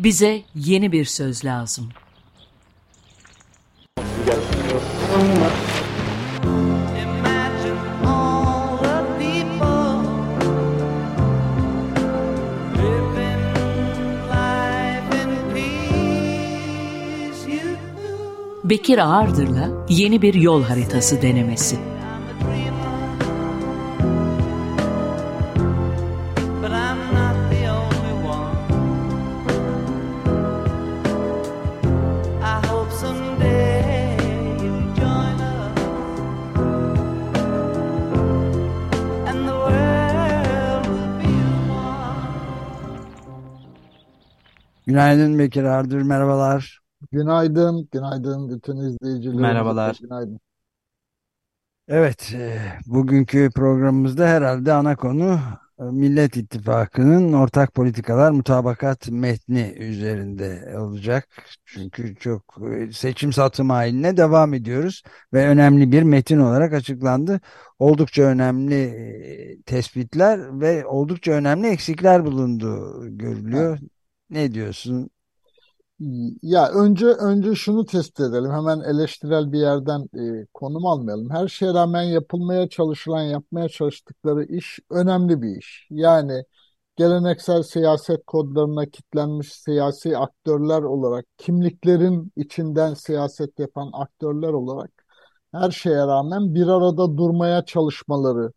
Bize yeni bir söz lazım. Bekir Ağırdır'la yeni bir yol haritası denemesi. Günaydın Bekir Ardır, merhabalar. Günaydın, günaydın bütün izleyicilerimize Merhabalar. günaydın. Evet, e, bugünkü programımızda herhalde ana konu e, Millet İttifakı'nın ortak politikalar mutabakat metni üzerinde olacak. Çünkü çok e, seçim satım haline devam ediyoruz ve önemli bir metin olarak açıklandı. Oldukça önemli tespitler ve oldukça önemli eksikler bulunduğu görülüyor. Ne diyorsun? Ya önce önce şunu tespit edelim. Hemen eleştirel bir yerden e, konum almayalım. Her şeye rağmen yapılmaya çalışılan, yapmaya çalıştıkları iş önemli bir iş. Yani geleneksel siyaset kodlarına kitlenmiş siyasi aktörler olarak, kimliklerin içinden siyaset yapan aktörler olarak her şeye rağmen bir arada durmaya çalışmaları,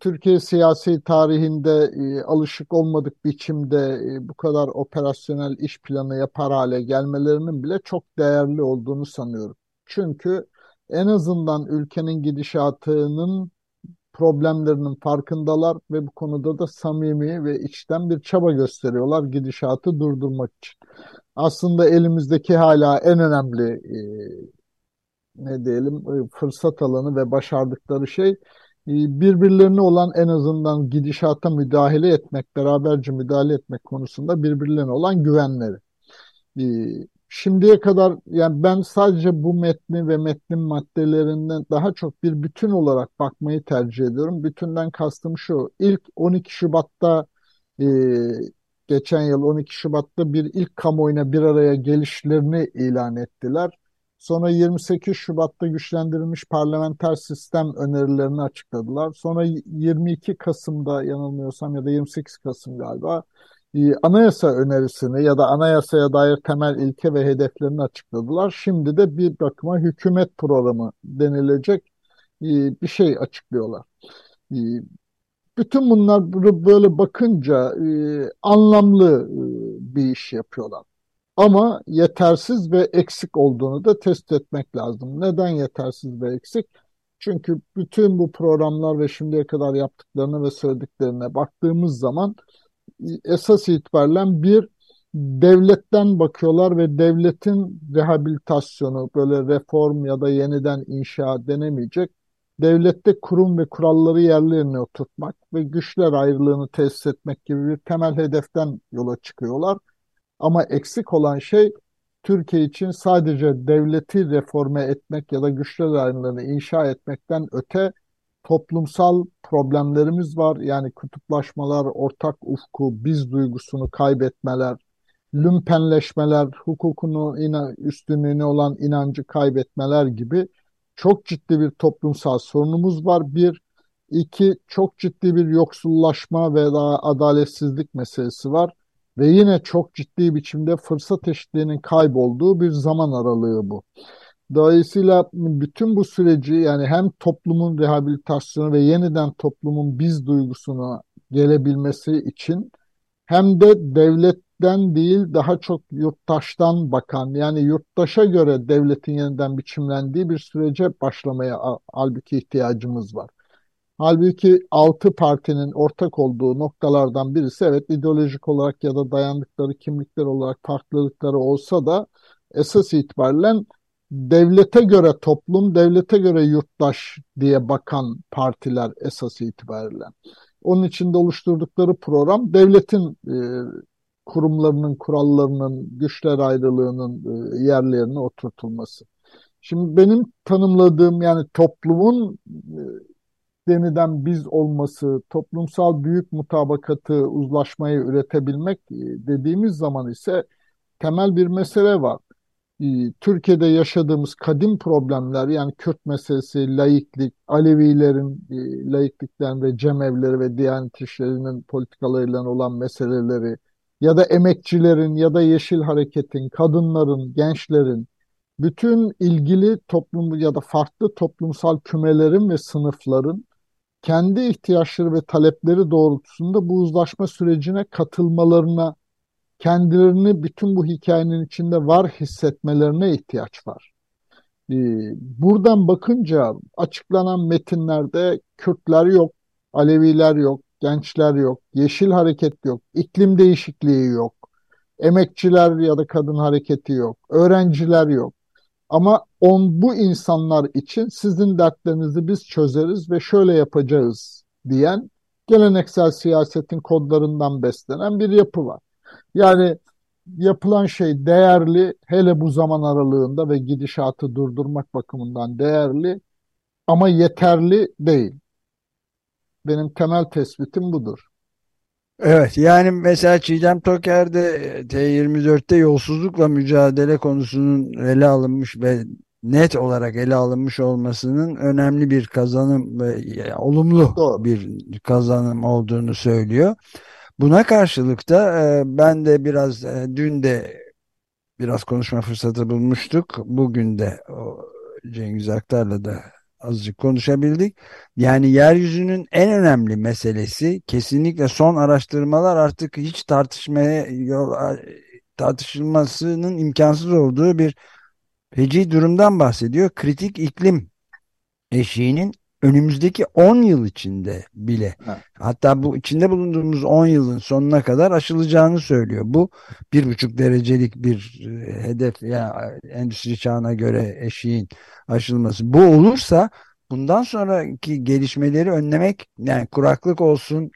Türkiye siyasi tarihinde e, alışık olmadık biçimde e, bu kadar operasyonel iş planı yapar hale gelmelerinin bile çok değerli olduğunu sanıyorum. Çünkü en azından ülkenin gidişatının problemlerinin farkındalar ve bu konuda da samimi ve içten bir çaba gösteriyorlar gidişatı durdurmak için. Aslında elimizdeki hala en önemli ne diyelim fırsat alanı ve başardıkları şey e, birbirlerine olan en azından gidişata müdahale etmek, beraberce müdahale etmek konusunda birbirlerine olan güvenleri. E, şimdiye kadar yani ben sadece bu metni ve metnin maddelerinden daha çok bir bütün olarak bakmayı tercih ediyorum. Bütünden kastım şu. İlk 12 Şubat'ta e, geçen yıl 12 Şubat'ta bir ilk kamuoyuna bir araya gelişlerini ilan ettiler. Sonra 28 Şubat'ta güçlendirilmiş parlamenter sistem önerilerini açıkladılar. Sonra 22 Kasım'da yanılmıyorsam ya da 28 Kasım galiba e, anayasa önerisini ya da anayasaya dair temel ilke ve hedeflerini açıkladılar. Şimdi de bir bakıma hükümet programı denilecek e, bir şey açıklıyorlar. E, bütün bunlar böyle bakınca anlamlı bir iş yapıyorlar. Ama yetersiz ve eksik olduğunu da test etmek lazım. Neden yetersiz ve eksik? Çünkü bütün bu programlar ve şimdiye kadar yaptıklarına ve söylediklerine baktığımız zaman esas itibaren bir devletten bakıyorlar ve devletin rehabilitasyonu, böyle reform ya da yeniden inşa denemeyecek. Devlette kurum ve kuralları yerlerine oturtmak ve güçler ayrılığını tesis etmek gibi bir temel hedeften yola çıkıyorlar. Ama eksik olan şey Türkiye için sadece devleti reforme etmek ya da güçler ayrımlarını inşa etmekten öte toplumsal problemlerimiz var. Yani kutuplaşmalar, ortak ufku, biz duygusunu kaybetmeler, lümpenleşmeler, hukukunu üstünlüğüne olan inancı kaybetmeler gibi çok ciddi bir toplumsal sorunumuz var. Bir, iki çok ciddi bir yoksullaşma ve daha adaletsizlik meselesi var. Ve yine çok ciddi biçimde fırsat eşitliğinin kaybolduğu bir zaman aralığı bu. Dolayısıyla bütün bu süreci yani hem toplumun rehabilitasyonu ve yeniden toplumun biz duygusuna gelebilmesi için hem de devletten değil daha çok yurttaştan bakan yani yurttaşa göre devletin yeniden biçimlendiği bir sürece başlamaya halbuki ihtiyacımız var. Halbuki altı partinin ortak olduğu noktalardan birisi evet ideolojik olarak ya da dayandıkları kimlikler olarak farklılıkları olsa da esas itibariyle devlete göre toplum, devlete göre yurttaş diye bakan partiler esas itibariyle. Onun içinde oluşturdukları program devletin e, kurumlarının, kurallarının, güçler ayrılığının e, yerlerine oturtulması. Şimdi benim tanımladığım yani toplumun e, deniden biz olması, toplumsal büyük mutabakatı, uzlaşmayı üretebilmek e, dediğimiz zaman ise temel bir mesele var. E, Türkiye'de yaşadığımız kadim problemler yani Kürt meselesi, laiklik, Alevilerin e, laiklikten ve cemevleri ve Diyanet İşleri'nin politikalarıyla olan meseleleri ya da emekçilerin ya da Yeşil Hareket'in, kadınların, gençlerin bütün ilgili toplum ya da farklı toplumsal kümelerin ve sınıfların kendi ihtiyaçları ve talepleri doğrultusunda bu uzlaşma sürecine katılmalarına, kendilerini bütün bu hikayenin içinde var hissetmelerine ihtiyaç var. Ee, buradan bakınca açıklanan metinlerde Kürtler yok, Aleviler yok, gençler yok, yeşil hareket yok, iklim değişikliği yok, emekçiler ya da kadın hareketi yok, öğrenciler yok. Ama on bu insanlar için sizin dertlerinizi biz çözeriz ve şöyle yapacağız diyen geleneksel siyasetin kodlarından beslenen bir yapı var. Yani yapılan şey değerli, hele bu zaman aralığında ve gidişatı durdurmak bakımından değerli ama yeterli değil. Benim temel tespitim budur. Evet yani mesela Çiğdem Toker'de T24'te yolsuzlukla mücadele konusunun ele alınmış ve net olarak ele alınmış olmasının önemli bir kazanım olumlu Doğru. bir kazanım olduğunu söylüyor. Buna karşılık da e, ben de biraz e, dün de biraz konuşma fırsatı bulmuştuk. Bugün de Cengiz Aktar'la da azıcık konuşabildik. Yani yeryüzünün en önemli meselesi kesinlikle son araştırmalar artık hiç tartışmaya yol, tartışılmasının imkansız olduğu bir feci durumdan bahsediyor. Kritik iklim eşiğinin önümüzdeki 10 yıl içinde bile evet. hatta bu içinde bulunduğumuz 10 yılın sonuna kadar aşılacağını söylüyor. Bu bir buçuk derecelik bir e, hedef ya yani endüstri çağına göre eşiğin aşılması. Bu olursa bundan sonraki gelişmeleri önlemek yani kuraklık olsun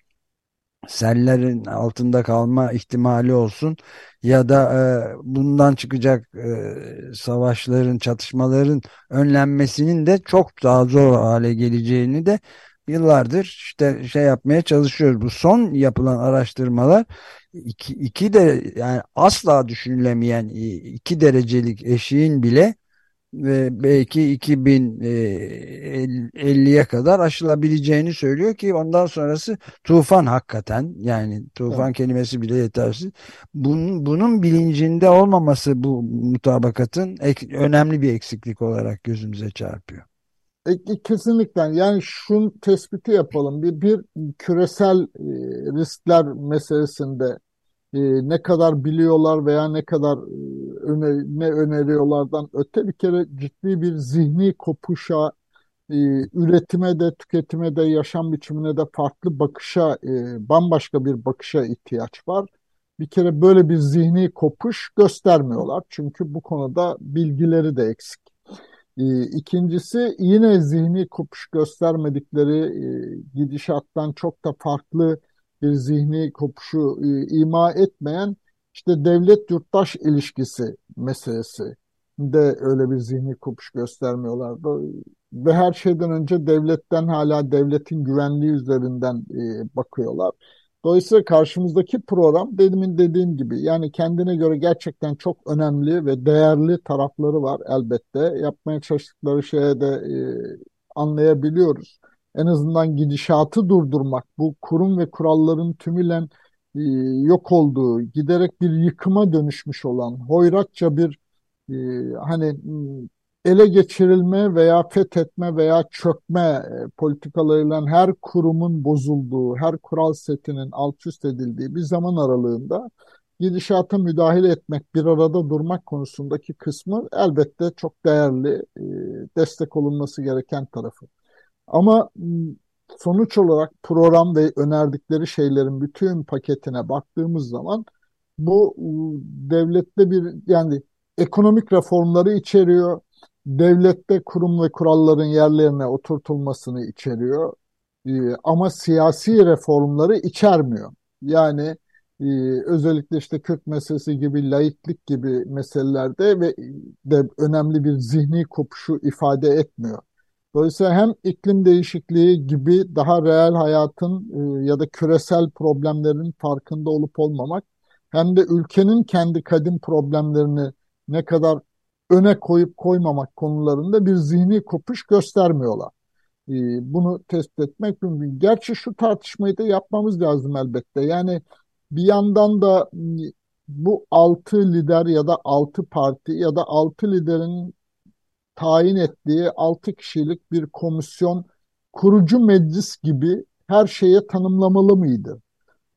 sellerin altında kalma ihtimali olsun ya da e, bundan çıkacak e, savaşların, çatışmaların önlenmesinin de çok daha zor hale geleceğini de yıllardır işte şey yapmaya çalışıyoruz. Bu son yapılan araştırmalar iki, iki de yani asla düşünülemeyen iki derecelik eşiğin bile ve belki 2050'ye kadar aşılabileceğini söylüyor ki ondan sonrası tufan hakikaten yani tufan evet. kelimesi bile yetersiz. Bunun, bunun bilincinde olmaması bu mutabakatın ek, önemli bir eksiklik olarak gözümüze çarpıyor. E, kesinlikle yani şun tespiti yapalım bir, bir küresel e, riskler meselesinde e, ne kadar biliyorlar veya ne kadar e, öner, ne öneriyorlardan öte bir kere ciddi bir zihni kopuşa, e, üretime de tüketime de yaşam biçimine de farklı bakışa, e, bambaşka bir bakışa ihtiyaç var. Bir kere böyle bir zihni kopuş göstermiyorlar çünkü bu konuda bilgileri de eksik. E, ikincisi yine zihni kopuş göstermedikleri e, gidişattan çok da farklı bir zihni kopuşu e, ima etmeyen işte devlet yurttaş ilişkisi meselesi de öyle bir zihni kopuş göstermiyorlardı. Ve her şeyden önce devletten hala devletin güvenliği üzerinden e, bakıyorlar. Dolayısıyla karşımızdaki program demin dediğim gibi yani kendine göre gerçekten çok önemli ve değerli tarafları var elbette. Yapmaya çalıştıkları şeye de e, anlayabiliyoruz en azından gidişatı durdurmak, bu kurum ve kuralların tümüyle e, yok olduğu, giderek bir yıkıma dönüşmüş olan, hoyratça bir e, hani ele geçirilme veya fethetme veya çökme e, politikalarıyla her kurumun bozulduğu, her kural setinin alt üst edildiği bir zaman aralığında gidişata müdahale etmek, bir arada durmak konusundaki kısmı elbette çok değerli, e, destek olunması gereken tarafı. Ama sonuç olarak program ve önerdikleri şeylerin bütün paketine baktığımız zaman bu devlette bir yani ekonomik reformları içeriyor. Devlette kurum ve kuralların yerlerine oturtulmasını içeriyor. ama siyasi reformları içermiyor. Yani özellikle işte Kürt meselesi gibi, laiklik gibi meselelerde ve de önemli bir zihni kopuşu ifade etmiyor. Dolayısıyla hem iklim değişikliği gibi daha reel hayatın e, ya da küresel problemlerin farkında olup olmamak hem de ülkenin kendi kadim problemlerini ne kadar öne koyup koymamak konularında bir zihni kopuş göstermiyorlar. E, bunu tespit etmek mümkün. Gerçi şu tartışmayı da yapmamız lazım elbette. Yani bir yandan da bu altı lider ya da altı parti ya da altı liderin tayin ettiği 6 kişilik bir komisyon kurucu meclis gibi her şeye tanımlamalı mıydı?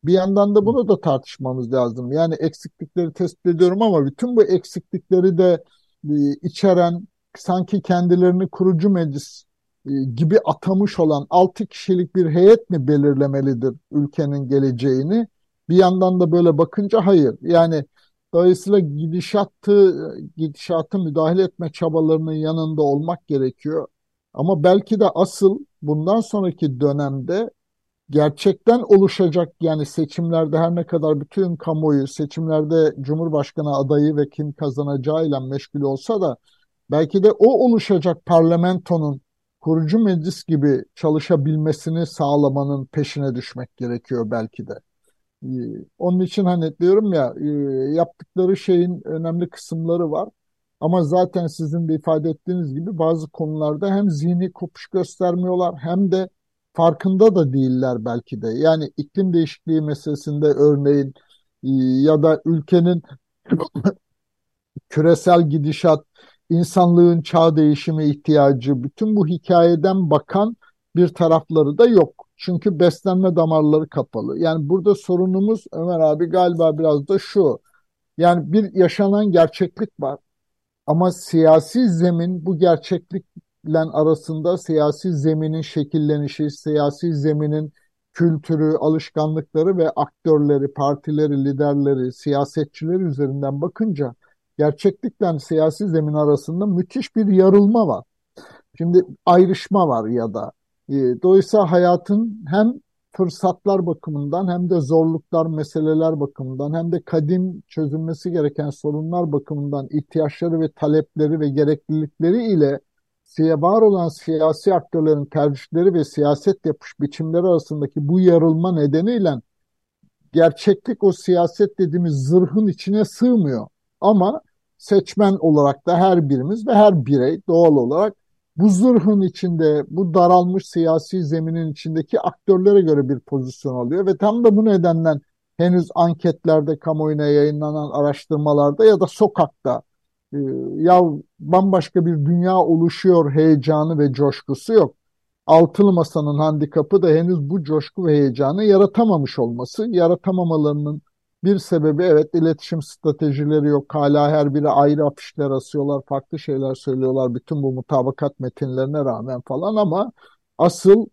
Bir yandan da bunu da tartışmamız lazım. Yani eksiklikleri tespit ediyorum ama bütün bu eksiklikleri de e, içeren sanki kendilerini kurucu meclis e, gibi atamış olan 6 kişilik bir heyet mi belirlemelidir ülkenin geleceğini? Bir yandan da böyle bakınca hayır. Yani Dolayısıyla gidişatı, gidişatı müdahale etme çabalarının yanında olmak gerekiyor. Ama belki de asıl bundan sonraki dönemde gerçekten oluşacak yani seçimlerde her ne kadar bütün kamuoyu seçimlerde Cumhurbaşkanı adayı ve kim kazanacağıyla meşgul olsa da belki de o oluşacak parlamentonun kurucu meclis gibi çalışabilmesini sağlamanın peşine düşmek gerekiyor belki de. Ee, onun için hani diyorum ya e, yaptıkları şeyin önemli kısımları var. Ama zaten sizin de ifade ettiğiniz gibi bazı konularda hem zihni kopuş göstermiyorlar hem de farkında da değiller belki de. Yani iklim değişikliği meselesinde örneğin e, ya da ülkenin küresel gidişat, insanlığın çağ değişimi ihtiyacı, bütün bu hikayeden bakan bir tarafları da yok. Çünkü beslenme damarları kapalı. Yani burada sorunumuz Ömer abi galiba biraz da şu. Yani bir yaşanan gerçeklik var. Ama siyasi zemin bu gerçeklikle arasında siyasi zeminin şekillenişi, siyasi zeminin kültürü, alışkanlıkları ve aktörleri, partileri, liderleri, siyasetçileri üzerinden bakınca gerçeklikle siyasi zemin arasında müthiş bir yarılma var. Şimdi ayrışma var ya da dolayısıyla hayatın hem fırsatlar bakımından hem de zorluklar, meseleler bakımından hem de kadim çözülmesi gereken sorunlar bakımından ihtiyaçları ve talepleri ve gereklilikleri ile var olan siyasi aktörlerin tercihleri ve siyaset yapış biçimleri arasındaki bu yarılma nedeniyle gerçeklik o siyaset dediğimiz zırhın içine sığmıyor. Ama seçmen olarak da her birimiz ve her birey doğal olarak bu zırhın içinde, bu daralmış siyasi zeminin içindeki aktörlere göre bir pozisyon alıyor ve tam da bu nedenden henüz anketlerde, kamuoyuna yayınlanan araştırmalarda ya da sokakta e, ya bambaşka bir dünya oluşuyor heyecanı ve coşkusu yok. Altılı Masa'nın handikapı da henüz bu coşku ve heyecanı yaratamamış olması, yaratamamalarının bir sebebi evet iletişim stratejileri yok. Hala her biri ayrı afişler asıyorlar, farklı şeyler söylüyorlar bütün bu mutabakat metinlerine rağmen falan ama asıl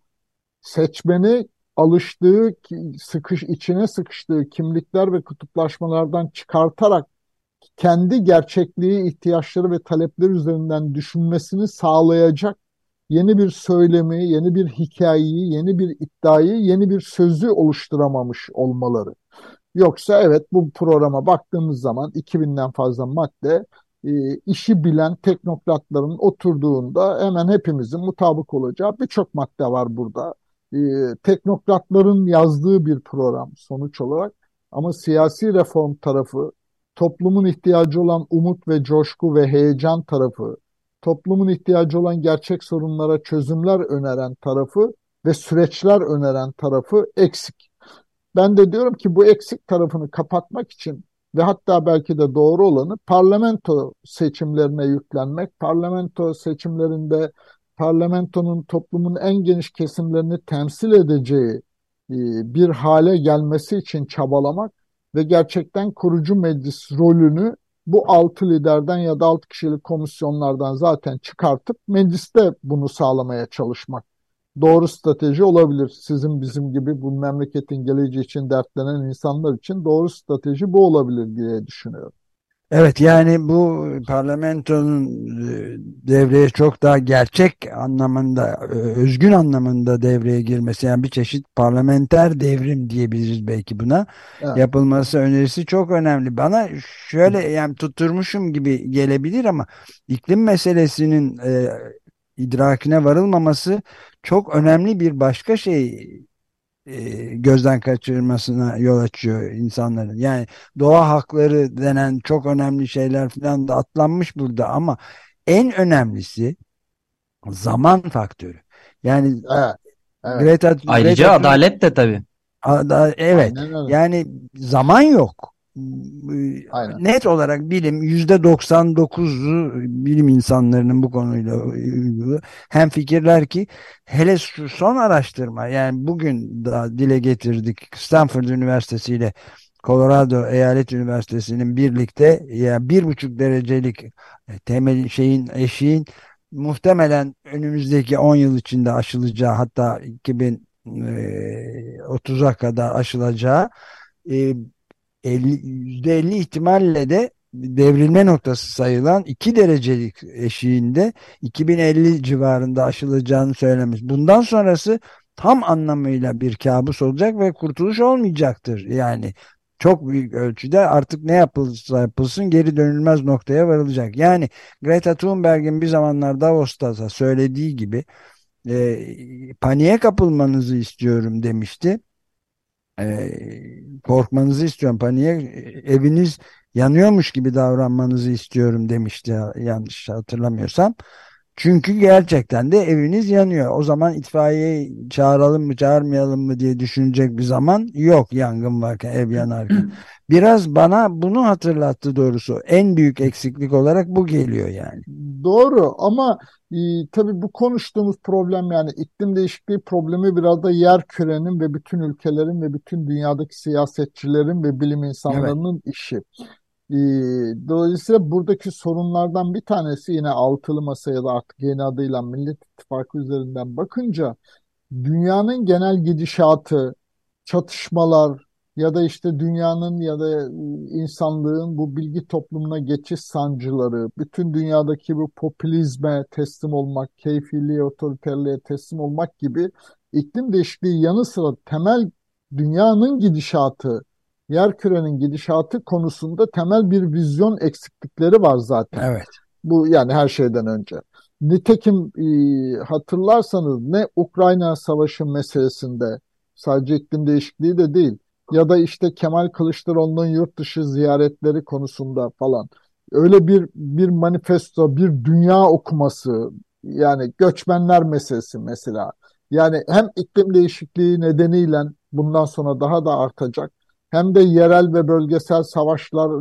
seçmeni alıştığı, sıkış içine sıkıştığı kimlikler ve kutuplaşmalardan çıkartarak kendi gerçekliği, ihtiyaçları ve talepleri üzerinden düşünmesini sağlayacak yeni bir söylemi, yeni bir hikayeyi, yeni bir iddiayı, yeni bir sözü oluşturamamış olmaları. Yoksa evet bu programa baktığımız zaman 2000'den fazla madde e, işi bilen teknokratların oturduğunda hemen hepimizin mutabık olacağı birçok madde var burada. E, teknokratların yazdığı bir program sonuç olarak ama siyasi reform tarafı, toplumun ihtiyacı olan umut ve coşku ve heyecan tarafı, toplumun ihtiyacı olan gerçek sorunlara çözümler öneren tarafı ve süreçler öneren tarafı eksik. Ben de diyorum ki bu eksik tarafını kapatmak için ve hatta belki de doğru olanı parlamento seçimlerine yüklenmek, parlamento seçimlerinde parlamentonun toplumun en geniş kesimlerini temsil edeceği e, bir hale gelmesi için çabalamak ve gerçekten kurucu meclis rolünü bu altı liderden ya da altı kişilik komisyonlardan zaten çıkartıp mecliste bunu sağlamaya çalışmak doğru strateji olabilir. Sizin bizim gibi bu memleketin geleceği için dertlenen insanlar için doğru strateji bu olabilir diye düşünüyorum. Evet yani bu parlamentonun e, devreye çok daha gerçek anlamında, e, özgün anlamında devreye girmesi yani bir çeşit parlamenter devrim diyebiliriz belki buna evet. yapılması önerisi çok önemli. Bana şöyle yani tutturmuşum gibi gelebilir ama iklim meselesinin e, idrakine varılmaması çok önemli bir başka şey e, gözden kaçırmasına yol açıyor insanların. Yani doğa hakları denen çok önemli şeyler falan da atlanmış burada ama en önemlisi zaman faktörü. Yani Evet. Evet. Greta, Ayrıca Greta adalet de tabii. Ada- evet. Yani zaman yok. Aynen. Net olarak bilim yüzde 99'u bilim insanlarının bu konuyla hem fikirler ki hele son araştırma yani bugün da dile getirdik Stanford Üniversitesi ile Colorado Eyalet Üniversitesi'nin birlikte ya bir buçuk derecelik e, temel şeyin eşiğin muhtemelen önümüzdeki 10 yıl içinde aşılacağı hatta 2030'a kadar aşılacağı e, 50, %50 ihtimalle de devrilme noktası sayılan 2 derecelik eşiğinde 2050 civarında aşılacağını söylemiş. Bundan sonrası tam anlamıyla bir kabus olacak ve kurtuluş olmayacaktır. Yani çok büyük ölçüde artık ne yapılsa yapılsın geri dönülmez noktaya varılacak. Yani Greta Thunberg'in bir zamanlar Davos'ta söylediği gibi e, paniğe kapılmanızı istiyorum demişti. E, korkmanızı istiyorum paniğe eviniz yanıyormuş gibi davranmanızı istiyorum demişti yanlış hatırlamıyorsam. Çünkü gerçekten de eviniz yanıyor. O zaman itfaiyeyi çağıralım mı çağırmayalım mı diye düşünecek bir zaman yok yangın varken ev yanarken. Biraz bana bunu hatırlattı doğrusu. En büyük eksiklik olarak bu geliyor yani. Doğru ama e, tabii bu konuştuğumuz problem yani iklim değişikliği problemi biraz da yer kürenin ve bütün ülkelerin ve bütün dünyadaki siyasetçilerin ve bilim insanlarının işi. E, dolayısıyla buradaki sorunlardan bir tanesi yine altılı masa ya da artık yeni adıyla Millet İttifakı üzerinden bakınca dünyanın genel gidişatı, çatışmalar ya da işte dünyanın ya da insanlığın bu bilgi toplumuna geçiş sancıları, bütün dünyadaki bu popülizme teslim olmak, keyfiliğe, otoriterliğe teslim olmak gibi iklim değişikliği yanı sıra temel dünyanın gidişatı, yer kürenin gidişatı konusunda temel bir vizyon eksiklikleri var zaten. Evet. Bu yani her şeyden önce. Nitekim e, hatırlarsanız ne Ukrayna Savaşı meselesinde sadece iklim değişikliği de değil ya da işte Kemal Kılıçdaroğlu'nun yurt dışı ziyaretleri konusunda falan öyle bir bir manifesto, bir dünya okuması yani göçmenler meselesi mesela. Yani hem iklim değişikliği nedeniyle bundan sonra daha da artacak hem de yerel ve bölgesel savaşlar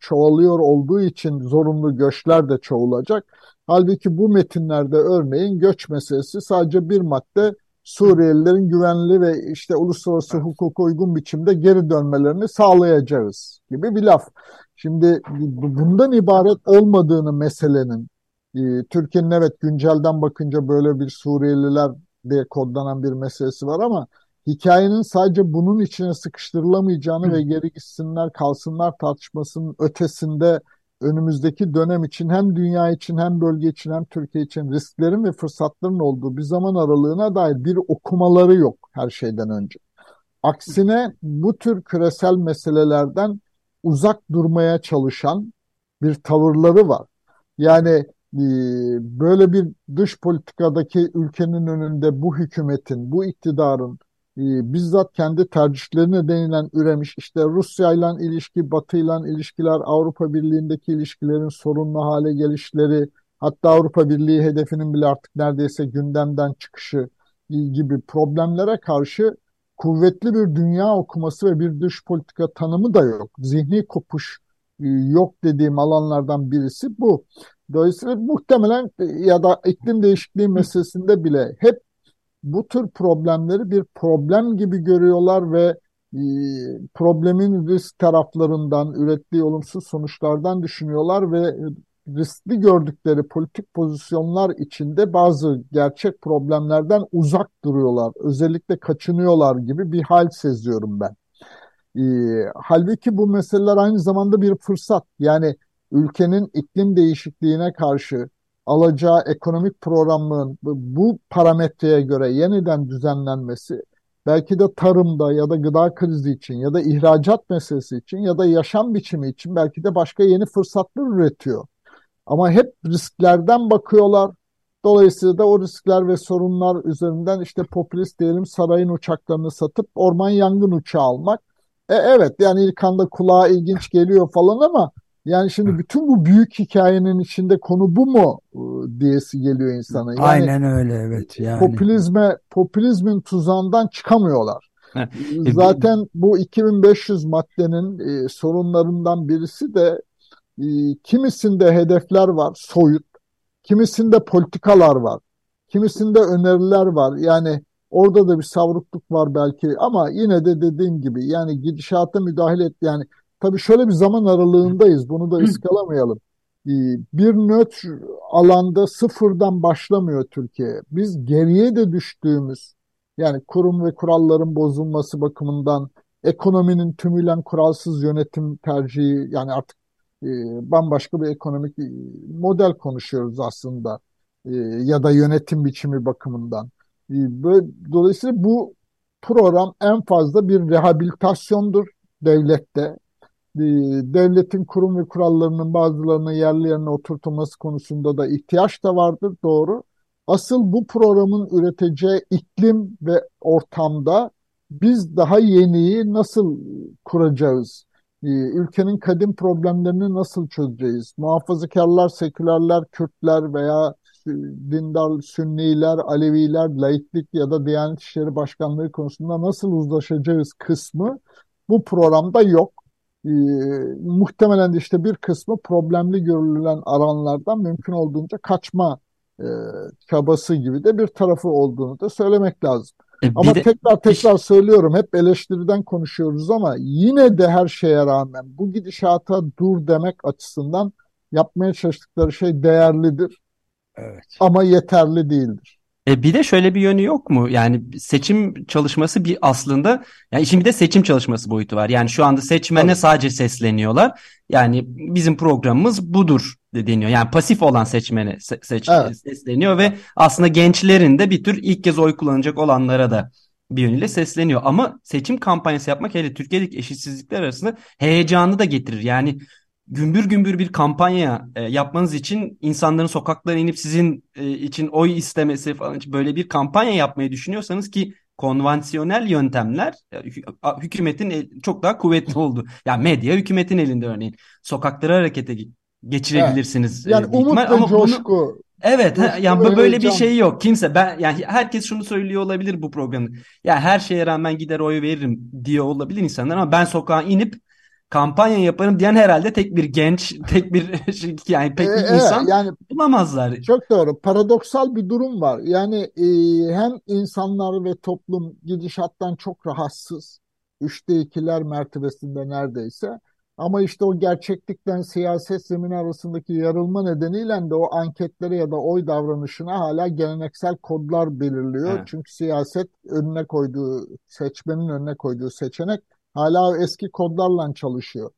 çoğalıyor olduğu için zorunlu göçler de çoğalacak. Halbuki bu metinlerde örneğin göç meselesi sadece bir madde Suriyelilerin güvenli ve işte uluslararası hukuka uygun biçimde geri dönmelerini sağlayacağız gibi bir laf. Şimdi bundan ibaret olmadığını meselenin e, Türkiye'nin evet güncelden bakınca böyle bir Suriyeliler diye kodlanan bir meselesi var ama hikayenin sadece bunun içine sıkıştırılamayacağını ve geri gitsinler kalsınlar tartışmasının ötesinde önümüzdeki dönem için hem dünya için hem bölge için hem Türkiye için risklerin ve fırsatların olduğu bir zaman aralığına dair bir okumaları yok her şeyden önce. Aksine bu tür küresel meselelerden uzak durmaya çalışan bir tavırları var. Yani e, böyle bir dış politikadaki ülkenin önünde bu hükümetin, bu iktidarın e, bizzat kendi tercihleri nedeniyle üremiş işte Rusya ile ilişki, Batı ile ilişkiler, Avrupa Birliği'ndeki ilişkilerin sorunlu hale gelişleri, hatta Avrupa Birliği hedefinin bile artık neredeyse gündemden çıkışı gibi problemlere karşı kuvvetli bir dünya okuması ve bir dış politika tanımı da yok. Zihni kopuş e, yok dediğim alanlardan birisi bu. Dolayısıyla muhtemelen e, ya da iklim değişikliği meselesinde bile hep bu tür problemleri bir problem gibi görüyorlar ve e, problemin risk taraflarından, ürettiği olumsuz sonuçlardan düşünüyorlar ve riskli gördükleri politik pozisyonlar içinde bazı gerçek problemlerden uzak duruyorlar. Özellikle kaçınıyorlar gibi bir hal seziyorum ben. E, halbuki bu meseleler aynı zamanda bir fırsat. Yani ülkenin iklim değişikliğine karşı alacağı ekonomik programın bu parametreye göre yeniden düzenlenmesi belki de tarımda ya da gıda krizi için ya da ihracat meselesi için ya da yaşam biçimi için belki de başka yeni fırsatlar üretiyor. Ama hep risklerden bakıyorlar. Dolayısıyla da o riskler ve sorunlar üzerinden işte popülist diyelim sarayın uçaklarını satıp orman yangın uçağı almak. E, evet yani ilk anda kulağa ilginç geliyor falan ama yani şimdi bütün bu büyük hikayenin içinde konu bu mu e, diyesi geliyor insana. Yani Aynen öyle evet yani. popülizme popülizmin tuzağından çıkamıyorlar. E, Zaten bu 2500 maddenin e, sorunlarından birisi de e, kimisinde hedefler var, soyut, kimisinde politikalar var, kimisinde öneriler var. Yani orada da bir savrukluk var belki ama yine de dediğim gibi yani gidişata müdahale et yani tabii şöyle bir zaman aralığındayız. Bunu da ıskalamayalım. E, bir nötr alanda sıfırdan başlamıyor Türkiye. Biz geriye de düştüğümüz yani kurum ve kuralların bozulması bakımından ekonominin tümüyle kuralsız yönetim tercihi yani artık e, bambaşka bir ekonomik e, model konuşuyoruz aslında E, ya da yönetim biçimi bakımından. E, böyle, dolayısıyla bu program en fazla bir rehabilitasyondur devlette. E, devletin kurum ve kurallarının bazılarını yerli yerine oturtulması konusunda da ihtiyaç da vardır, doğru. Asıl bu programın üreteceği iklim ve ortamda biz daha yeniyi nasıl kuracağız? Ee, Ülkenin kadim problemlerini nasıl çözeceğiz? Muhafazakarlar, sekülerler, Kürtler veya dindar Sünniler, Aleviler, laiklik ya da Diyanet İşleri Başkanlığı konusunda nasıl uzlaşacağız kısmı bu programda yok. Ee, muhtemelen de işte bir kısmı problemli görülen alanlardan mümkün olduğunca kaçma e, çabası gibi de bir tarafı olduğunu da söylemek lazım. E, Ama de tekrar tekrar söylüyorum hep eleştiriden konuşuyoruz ama yine de her şeye rağmen bu gidişata dur demek açısından yapmaya çalıştıkları şey değerlidir Evet. ama yeterli değildir. E bir de şöyle bir yönü yok mu? Yani seçim çalışması bir aslında yani işin bir de seçim çalışması boyutu var. Yani şu anda seçmene Tabii. sadece sesleniyorlar. Yani bizim programımız budur de deniyor. Yani pasif olan seçmene se- seç, Evet. sesleniyor ve aslında gençlerin de bir tür ilk kez oy kullanacak olanlara da bir yönüyle sesleniyor. Ama seçim kampanyası yapmak hele Türkiye'deki eşitsizlikler arasında heyecanı da getirir. Yani gümbür gümbür bir kampanya e, yapmanız için insanların sokaklara inip sizin e, için oy istemesi falan böyle bir kampanya yapmayı düşünüyorsanız ki konvansiyonel yöntemler e, hükümetin el- çok daha kuvvetli oldu. Yani medya hükümetin elinde örneğin. Sokakları harekete ge- geçirebilirsiniz e, Yani büyük umut ve ama bunu coşku, Evet, ha, coşku yani böyle bir heyecan. şey yok. Kimse ben yani herkes şunu söylüyor olabilir bu programda. Ya her şeye rağmen gider oy veririm diye olabilir insanlar ama ben sokağa inip kampanya yaparım diyen herhalde tek bir genç, tek bir şey- yani E, pek bir evet, insan yani bulamazlar. Çok doğru. Paradoksal bir durum var. Yani e, hem insanlar ve toplum gidişattan çok rahatsız. Üçte ikiler mertebesinde neredeyse. Ama işte o gerçeklikten siyaset zemini arasındaki yarılma nedeniyle de o anketlere ya da oy davranışına hala geleneksel kodlar belirliyor. Evet. Çünkü siyaset önüne koyduğu, seçmenin önüne koyduğu seçenek hala eski kodlarla çalışıyor.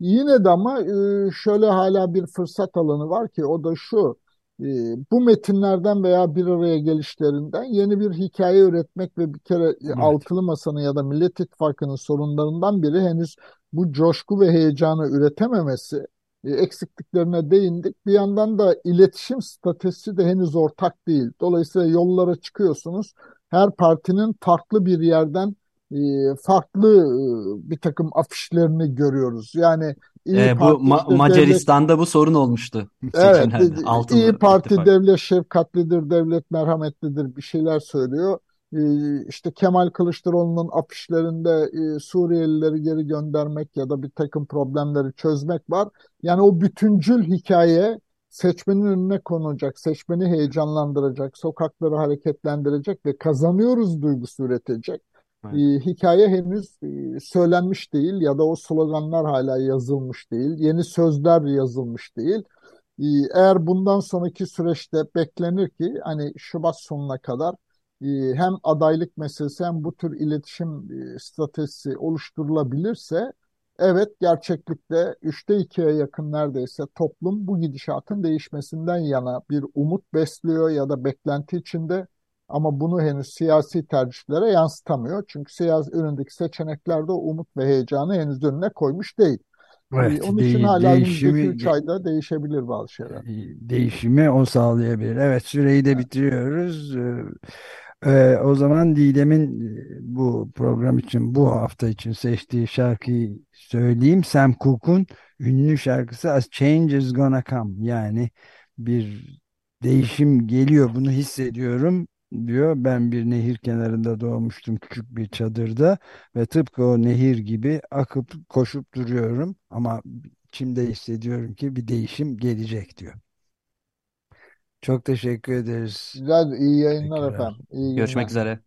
Yine de ama e, şöyle hala bir fırsat alanı var ki o da şu. e, Bu metinlerden veya bir araya gelişlerinden yeni bir hikaye üretmek ve bir kere Evet. Altılı Masa'nın ya da Millet İttifakı'nın sorunlarından biri henüz bu coşku ve heyecanı üretememesi. E, Eksikliklerine değindik. Bir yandan da iletişim stratejisi de henüz ortak değil. Dolayısıyla yollara çıkıyorsunuz. Her partinin farklı bir yerden farklı e, bir takım afişlerini görüyoruz. Yani İyi Ee, bu Ma- işte devlet Macaristan'da bu sorun olmuştu Evet, e, Altılı İyi Parti İttifak. devlet şefkatlidir, devlet merhametlidir bir şeyler söylüyor. Ee, İşte Kemal Kılıçdaroğlu'nun afişlerinde e, Suriyelileri geri göndermek ya da bir takım problemleri çözmek var. Yani o bütüncül hikaye seçmenin önüne konacak, seçmeni heyecanlandıracak, sokakları hareketlendirecek ve kazanıyoruz duygusu üretecek. Evet. Ee, hikaye henüz e, söylenmiş değil ya da o sloganlar hala yazılmış değil, yeni sözler yazılmış değil. Ee, Eğer bundan sonraki süreçte beklenir ki hani Şubat sonuna kadar e, hem adaylık meselesi hem bu tür iletişim e, stratejisi oluşturulabilirse evet gerçeklikte üçte ikiye yakın neredeyse toplum bu gidişatın değişmesinden yana bir umut besliyor ya da beklenti içinde ama bunu henüz siyasi tercihlere yansıtamıyor. Çünkü siyasi önündeki seçeneklerde o umut ve heyecanı henüz önüne koymuş değil. Evet, Onun için de hala değişimi 3 ayda değişebilir bazı şeyler. değişimi o sağlayabilir. Evet, süreyi de Evet. bitiriyoruz. Ee, e, o zaman Didem'in e, bu program için bu hafta için seçtiği şarkıyı söyleyeyim. Sam Cooke'un ünlü şarkısı A Change Is Gonna Come. Yani bir değişim geliyor bunu hissediyorum diyor. Ben bir nehir kenarında doğmuştum küçük bir çadırda ve tıpkı o nehir gibi akıp koşup duruyorum ama içimde hissediyorum ki bir değişim gelecek diyor. Çok teşekkür ederiz. Güzel, iyi yayınlar Tekrar. efendim. İyi Görüşmek üzere.